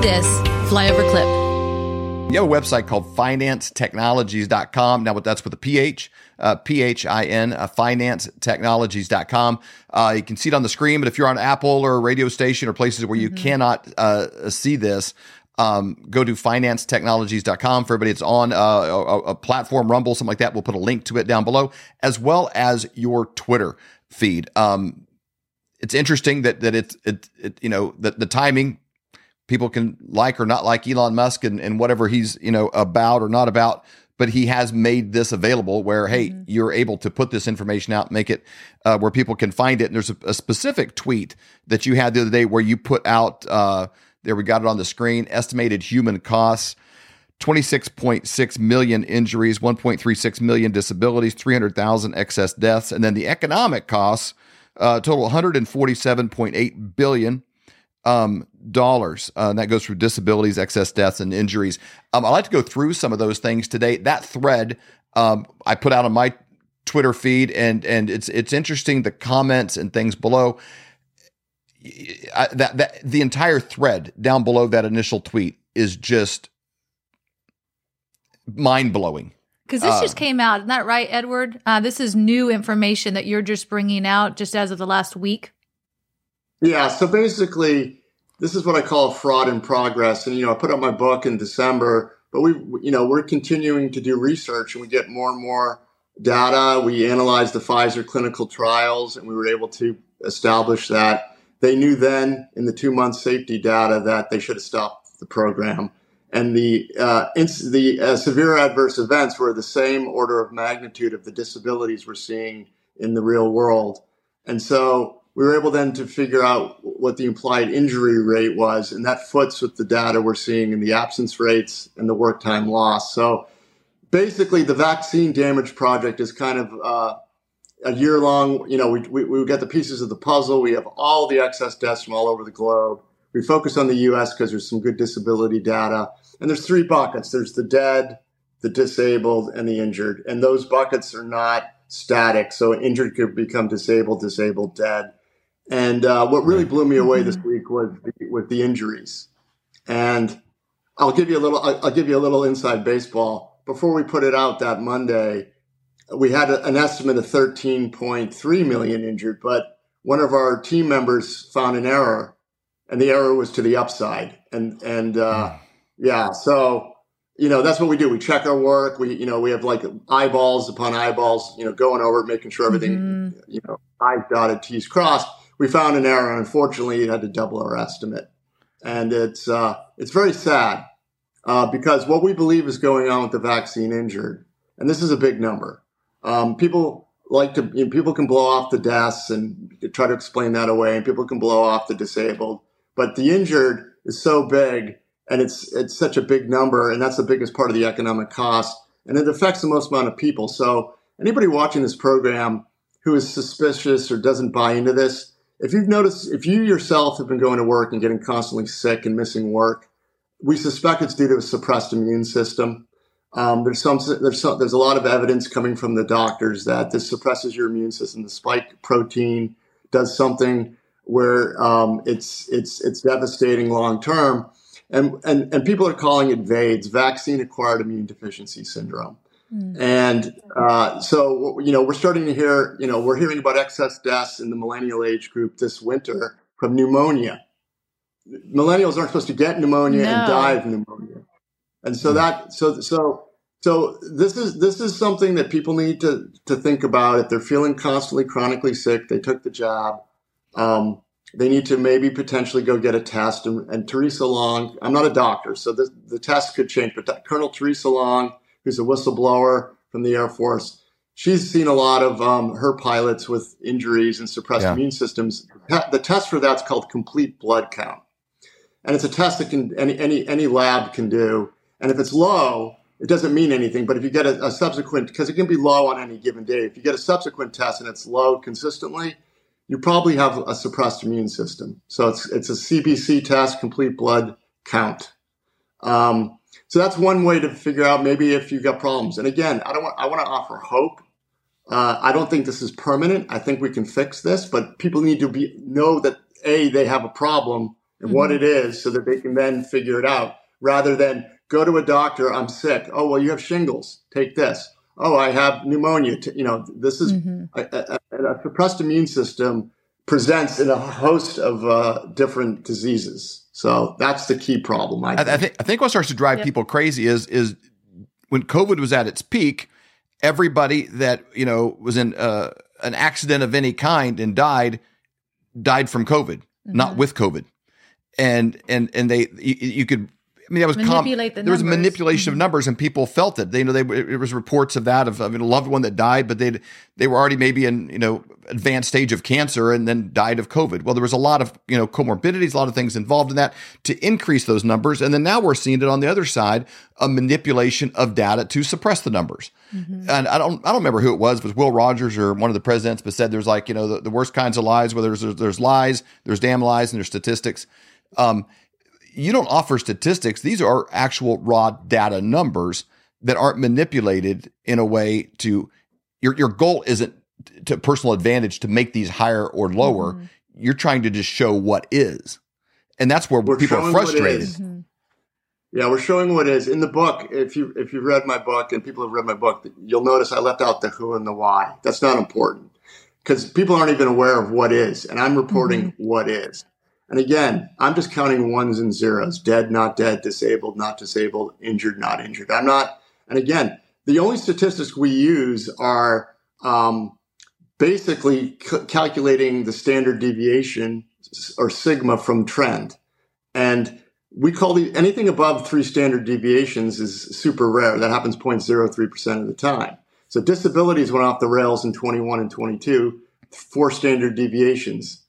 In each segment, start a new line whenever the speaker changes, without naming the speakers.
this flyover clip.
You have a website called phinancetechnologies.com. Now, what that's with a PH, uh, P-H-I-N, uh, phinancetechnologies.com. Uh, you can see it on the screen, but if you're on Apple or a radio station or places where you mm-hmm. cannot uh, see this, um, go to phinancetechnologies.com for everybody. It's on uh, a, a, platform, Rumble, something like that. We'll put a link to it down below, as well as your Twitter feed. Um, it's interesting that that it's it, it you know that the timing people can like or not like Elon Musk and, and whatever he's you know about or not about but he has made this available where hey mm-hmm. you're able to put this information out make it uh, where people can find it and there's a, a, specific tweet that you had the other day where you put out uh, there we got it on the screen estimated human costs 26.6 million injuries 1.36 million disabilities 300000 excess deaths and then the economic costs uh, total 147.8 billion um, dollars. Uh, and that goes through disabilities, excess deaths, and injuries. Um, I'd like to go through some of those things today. That thread um, I put out on my Twitter feed, and and it's it's interesting the comments and things below. I, that that the entire thread down below that initial tweet is just mind blowing.
Because this uh, just came out, isn't that right, Edward? Uh, this is new information that you're just bringing out just as of the last week.
Yeah. So basically, this is what I call fraud in progress. And, you know, I put out my book in December, but we, you know, we're continuing to do research and we get more and more data. We analyzed the Pfizer clinical trials and we were able to establish that they knew then in the two month safety data that they should have stopped the program and the uh, ins- the uh, severe adverse events were the same order of magnitude of the disabilities we're seeing in the real world. And so we were able then to figure out what the implied injury rate was, and that foots with the data we're seeing in the absence rates and the work time loss. So basically, the vaccine damage project is kind of uh, a year long. You know, we, we, we get the pieces of the puzzle. We have all the excess deaths from all over the globe. We focus on the U.S. because there's some good disability data and there's three buckets. There's the dead, the disabled, and the injured. And those buckets are not static. So an injured could become disabled, disabled, dead. And uh, what really blew me away this mm-hmm. week was the, with the injuries. And I'll give you a little. I'll give you a little inside baseball. Before we put it out that Monday, we had a, an estimate of 13.3 million injured, but one of our team members found an error, and the error was to the upside. And and uh, hmm. Yeah. So, you know, that's what we do. We check our work. We, you know, we have like eyeballs upon eyeballs, you know, going over it, making sure everything, mm-hmm. you know, I's dotted, T's crossed. We found an error. Unfortunately, it had to double our estimate. And it's, uh, it's very sad, uh, because what we believe is going on with the vaccine injured, and this is a big number. Um, people like to, you know, people can blow off the deaths and try to explain that away, and people can blow off the disabled, but the injured is so big and it's it's such a big number, and that's the biggest part of the economic cost, and it affects the most amount of people. So anybody watching this program who is suspicious or doesn't buy into this, if you've noticed, if you yourself have been going to work and getting constantly sick and missing work, we suspect it's due to a suppressed immune system. Um, there's some there's some, there's a lot of evidence coming from the doctors that this suppresses your immune system. The spike protein does something where um, it's it's it's devastating long term and, and, and people are calling it VAIDS, vaccine acquired immune deficiency syndrome. Mm. And uh, so, you know, we're starting to hear, you know, we're hearing about excess deaths in the millennial age group this winter from pneumonia. Millennials aren't supposed to get pneumonia no. and die of pneumonia. And so mm. that, so, so, so this is this is something that people need to to think about if they're feeling constantly chronically sick. They took the job. Um, they need to maybe potentially go get a test. And, and Theresa Long, I'm not a doctor, so the, the test could change, but Colonel Theresa Long, who's a whistleblower from the Air Force, she's seen a lot of um, her pilots with injuries and suppressed yeah. immune systems. The test for that's called complete blood count. And it's a test that can any, any, any lab can do. And if it's low, it doesn't mean anything. But if you get a, a subsequent, because it can be low on any given day, if you get a subsequent test and it's low consistently, you probably have a suppressed immune system. So it's it's a CBC test, complete blood count. Um, so that's one way to figure out maybe if you've got problems. And again, I don't want I want to offer hope. Uh, I don't think this is permanent. I think we can fix this, but people need to be know that a they have a problem, and mm-hmm. what it is so that they can then figure it out rather than go to a doctor, I'm sick. Oh, well, you have shingles. Take this. Oh, I have pneumonia. You know, this is mm-hmm. a, a, a, suppressed immune system presents in a host of uh, different diseases. So that's the key problem. I think.
I, think, I think what starts to drive yep. people crazy is is when COVID was at its peak, everybody that you know was in uh, an accident of any kind and died died from COVID, mm-hmm. not with COVID, and and and they you, you could I mean, that was
manipulate com- the
there was manipulation mm-hmm. of numbers, and people felt it. They, you know, they it was reports of that of, of a loved one that died, but they they were already maybe in you know advanced stage of cancer and then died of COVID. Well, there was a lot of you know comorbidities, a lot of things involved in that to increase those numbers, and then now we're seeing it on the other side, a manipulation of data to suppress the numbers. Mm-hmm. And I don't I don't remember who it was, it was Will Rogers or one of the presidents, but said there's like you know the, the worst kinds of lies, where there's, there's lies, there's damn lies, and there's statistics. Um, you don't offer statistics. These are actual raw data numbers that aren't manipulated in a way to your your goal isn't to personal advantage to make these higher or lower. Mm-hmm. You're trying to just show what is. And that's where we're people are frustrated. Mm-hmm.
Yeah, we're showing what is in the book. If you if you've read my book and people have read my book, you'll notice I left out the who and the why. That's not important because people aren't even aware of what is, and I'm reporting mm-hmm. what is. And again, I'm just counting ones and zeros dead, not dead, disabled, not disabled, injured, not injured. I'm not, and again, the only statistics we use are um, basically c- calculating the standard deviation or sigma from trend. And we call the anything above three standard deviations is super rare. That happens 0.03% of the time. So disabilities went off the rails in 21 and 22, four standard deviations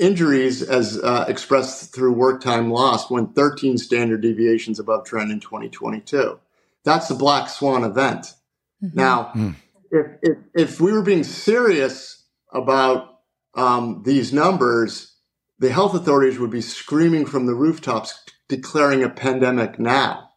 injuries, as uh, expressed through work time lost, went 13 standard deviations above trend in 2022. That's the black swan event. Mm-hmm. Now, mm. if, if, if, we were being serious about um, these numbers, the health authorities would be screaming from the rooftops, declaring a pandemic now.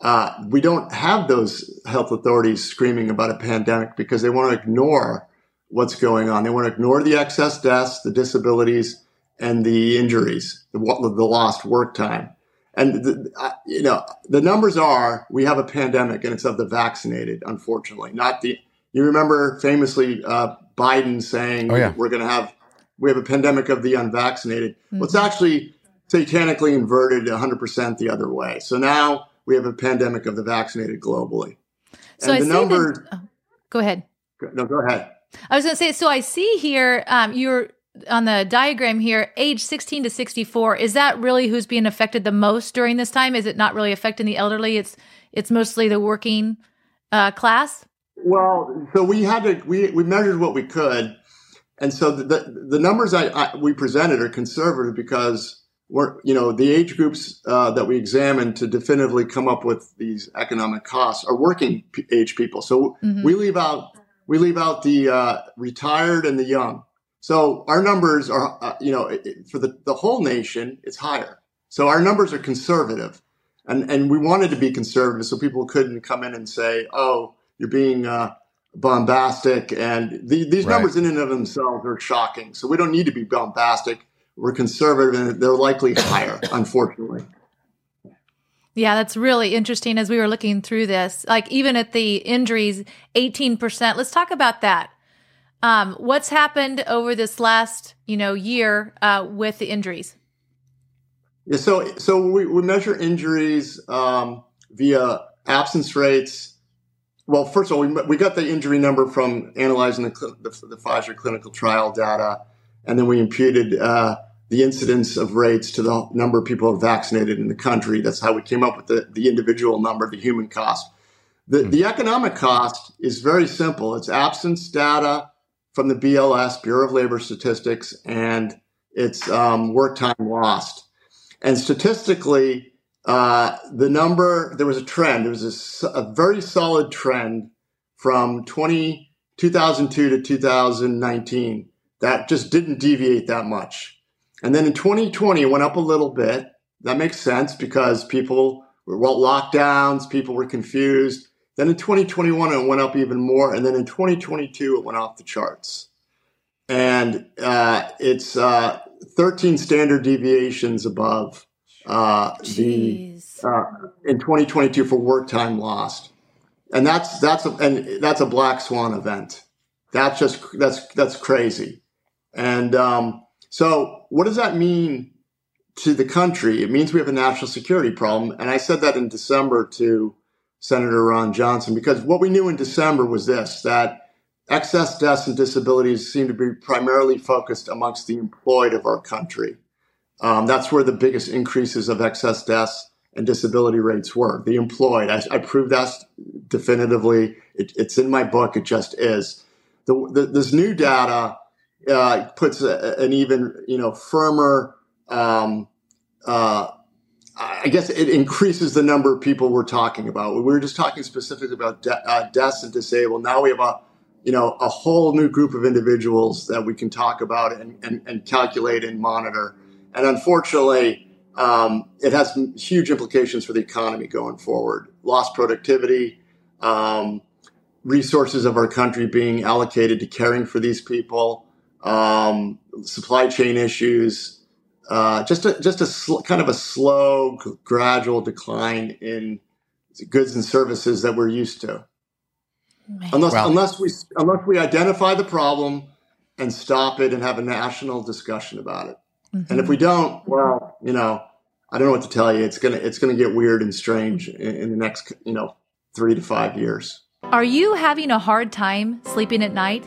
Uh, we don't have those health authorities screaming about a pandemic because they want to ignore what's going on. They want to ignore the excess deaths, the disabilities, and the injuries, the, the lost work time. And the, you know the numbers are we have a pandemic and it's of the vaccinated, unfortunately, not the. You remember famously uh, Biden saying oh, yeah. we're going to have we have a pandemic of the unvaccinated. Mm-hmm. Well, it's actually satanically inverted 100% the other way. So now we have a pandemic of the vaccinated globally.
So and I the numbers. That, oh, go ahead.
No, go ahead.
I was going to say, so I see here um, you're on the diagram here, age 16 to 64. Is that really who's being affected the most during this time? Is it not really affecting the elderly? It's it's mostly the working uh, class.
Well, so we had to we we measured what we could, and so the the, the numbers I, I, we presented are conservative because we're you know the age groups uh, that we examined to definitively come up with these economic costs are working age people. So mm-hmm. we leave out we leave out the uh, retired and the young. So our numbers are, uh, you know, for the, the whole nation, it's higher. So our numbers are conservative. And, and we wanted to be conservative so people couldn't come in and say, oh, you're being uh, bombastic. And the, these right. numbers in and of themselves are shocking. So we don't need to be bombastic. We're conservative and they're likely higher, unfortunately.
Yeah, that's really interesting as we were looking through this. Like even at the injuries, 18%. Let's talk about that. Um, what's happened over this last, you know, year uh, with the injuries?
Yeah, so so we, we measure injuries um, via absence rates. Well, first of all, we, we got the injury number from analyzing the, the, the Pfizer clinical trial data, and then we imputed uh, the incidence of rates to the number of people vaccinated in the country. That's how we came up with the, the individual number, the human cost. The, the economic cost is very simple. It's absence data from the BLS, Bureau of Labor Statistics, and it's um, work time lost. And statistically, uh, the number, there was a trend. There was a, a very solid trend from 20, 2002 to 2019 that just didn't deviate that much. And then in 2020, it went up a little bit. That makes sense because people were well lockdowns, people were confused. Then in 2021, it went up even more. And then in 2022, it went off the charts. And uh, it's uh, 13 standard deviations above uh, the uh, in 2022 for work time lost, and that's that's a, and that's a black swan event. That's just that's that's crazy. And um, so, what does that mean to the country? It means we have a national security problem. And I said that in December to Senator Ron Johnson because what we knew in December was this: that excess deaths and disabilities seem to be primarily focused amongst the employed of our country. Um, that's where the biggest increases of excess deaths and disability rates were. The employed. I, I proved that definitively. It, it's in my book. It just is. The, the, this new data uh, puts a, an even you know firmer. Um, uh, I guess it increases the number of people we're talking about. We were just talking specifically about de- uh, deaths and disabled. Now we have a you know, a whole new group of individuals that we can talk about and, and, and calculate and monitor. And unfortunately, um, it has huge implications for the economy going forward. Lost productivity, um, resources of our country being allocated to caring for these people, um, supply chain issues, uh, just a, just a sl- kind of a slow, gradual decline in goods and services that we're used to. Unless unless we unless we identify the problem and stop it and have a national discussion about it. Mm-hmm. And if we don't, well, you know, I don't know what to tell you. It's gonna it's gonna get weird and strange in, in the next you know three to five years.
Are you having a hard time sleeping at night,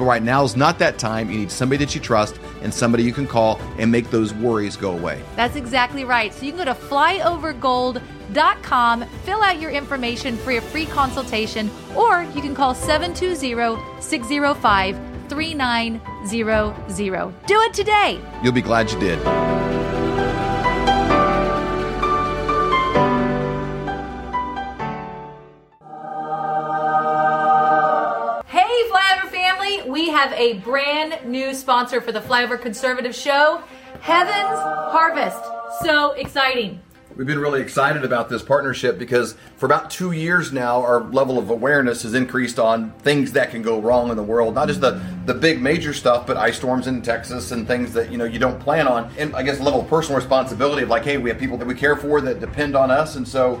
But right now is not that time. You need somebody that you trust and somebody you can call and make those worries go away.
That's exactly right. So you can go to flyovergold.com, fill out your information for a free consultation, or you can call 720 605 3900. Do it today.
You'll be glad you did.
A brand new sponsor for the Flyover Conservative Show, Heaven's Harvest. So exciting.
We've been really excited about this partnership because for about two years now, our level of awareness has increased on things that can go wrong in the world. Not just the, the big major stuff, but ice storms in Texas and things that you know you don't plan on. And I guess level of personal responsibility of like, hey, we have people that we care for that depend on us, and so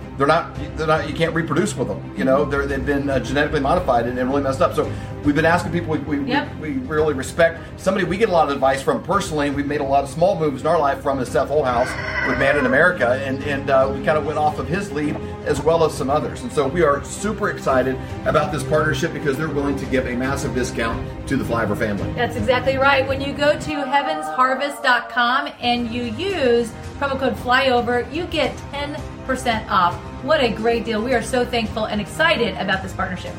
they're not they're not you can't reproduce with them you know? They're, they've been uh, genetically modified and, and, really messed up. So we've been asking people we, we, yep. we, we, really respect somebody. We get a lot of advice from personally we've made a lot of small moves in our life from is seth Holehouse with man in america and, and uh, we kind of went off of his lead as well as some others. And so we are super excited about this partnership because they're willing to give a massive discount to the flyover family.
That's exactly right. When you go to heavensharvest.com and you use promo code flyover you get 10% off what a great deal. We are so thankful and excited about this partnership.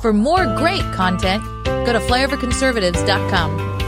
For more great content, go to flyoverconservatives.com.